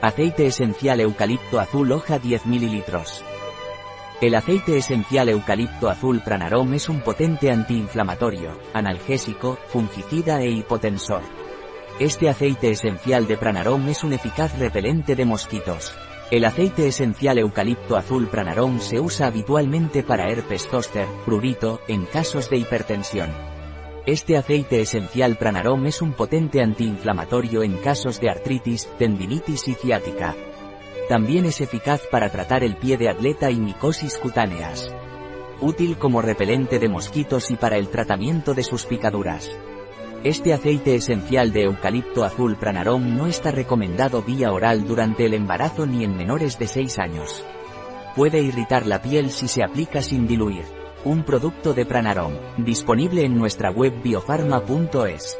Aceite esencial eucalipto azul hoja 10 ml. El aceite esencial eucalipto azul Pranarom es un potente antiinflamatorio, analgésico, fungicida e hipotensor. Este aceite esencial de Pranarom es un eficaz repelente de mosquitos. El aceite esencial eucalipto azul Pranarom se usa habitualmente para herpes zoster, prurito, en casos de hipertensión. Este aceite esencial Pranarom es un potente antiinflamatorio en casos de artritis, tendinitis y ciática. También es eficaz para tratar el pie de atleta y micosis cutáneas. Útil como repelente de mosquitos y para el tratamiento de sus picaduras. Este aceite esencial de eucalipto azul Pranarom no está recomendado vía oral durante el embarazo ni en menores de 6 años. Puede irritar la piel si se aplica sin diluir. Un producto de Pranarom, disponible en nuestra web biofarma.es.